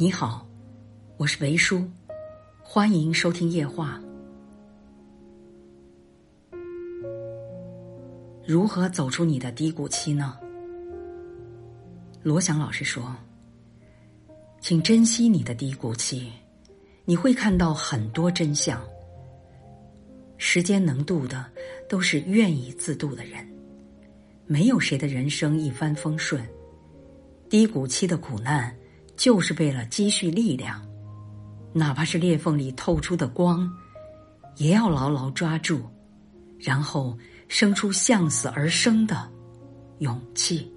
你好，我是维叔，欢迎收听夜话。如何走出你的低谷期呢？罗翔老师说：“请珍惜你的低谷期，你会看到很多真相。时间能渡的，都是愿意自渡的人。没有谁的人生一帆风顺，低谷期的苦难。”就是为了积蓄力量，哪怕是裂缝里透出的光，也要牢牢抓住，然后生出向死而生的勇气。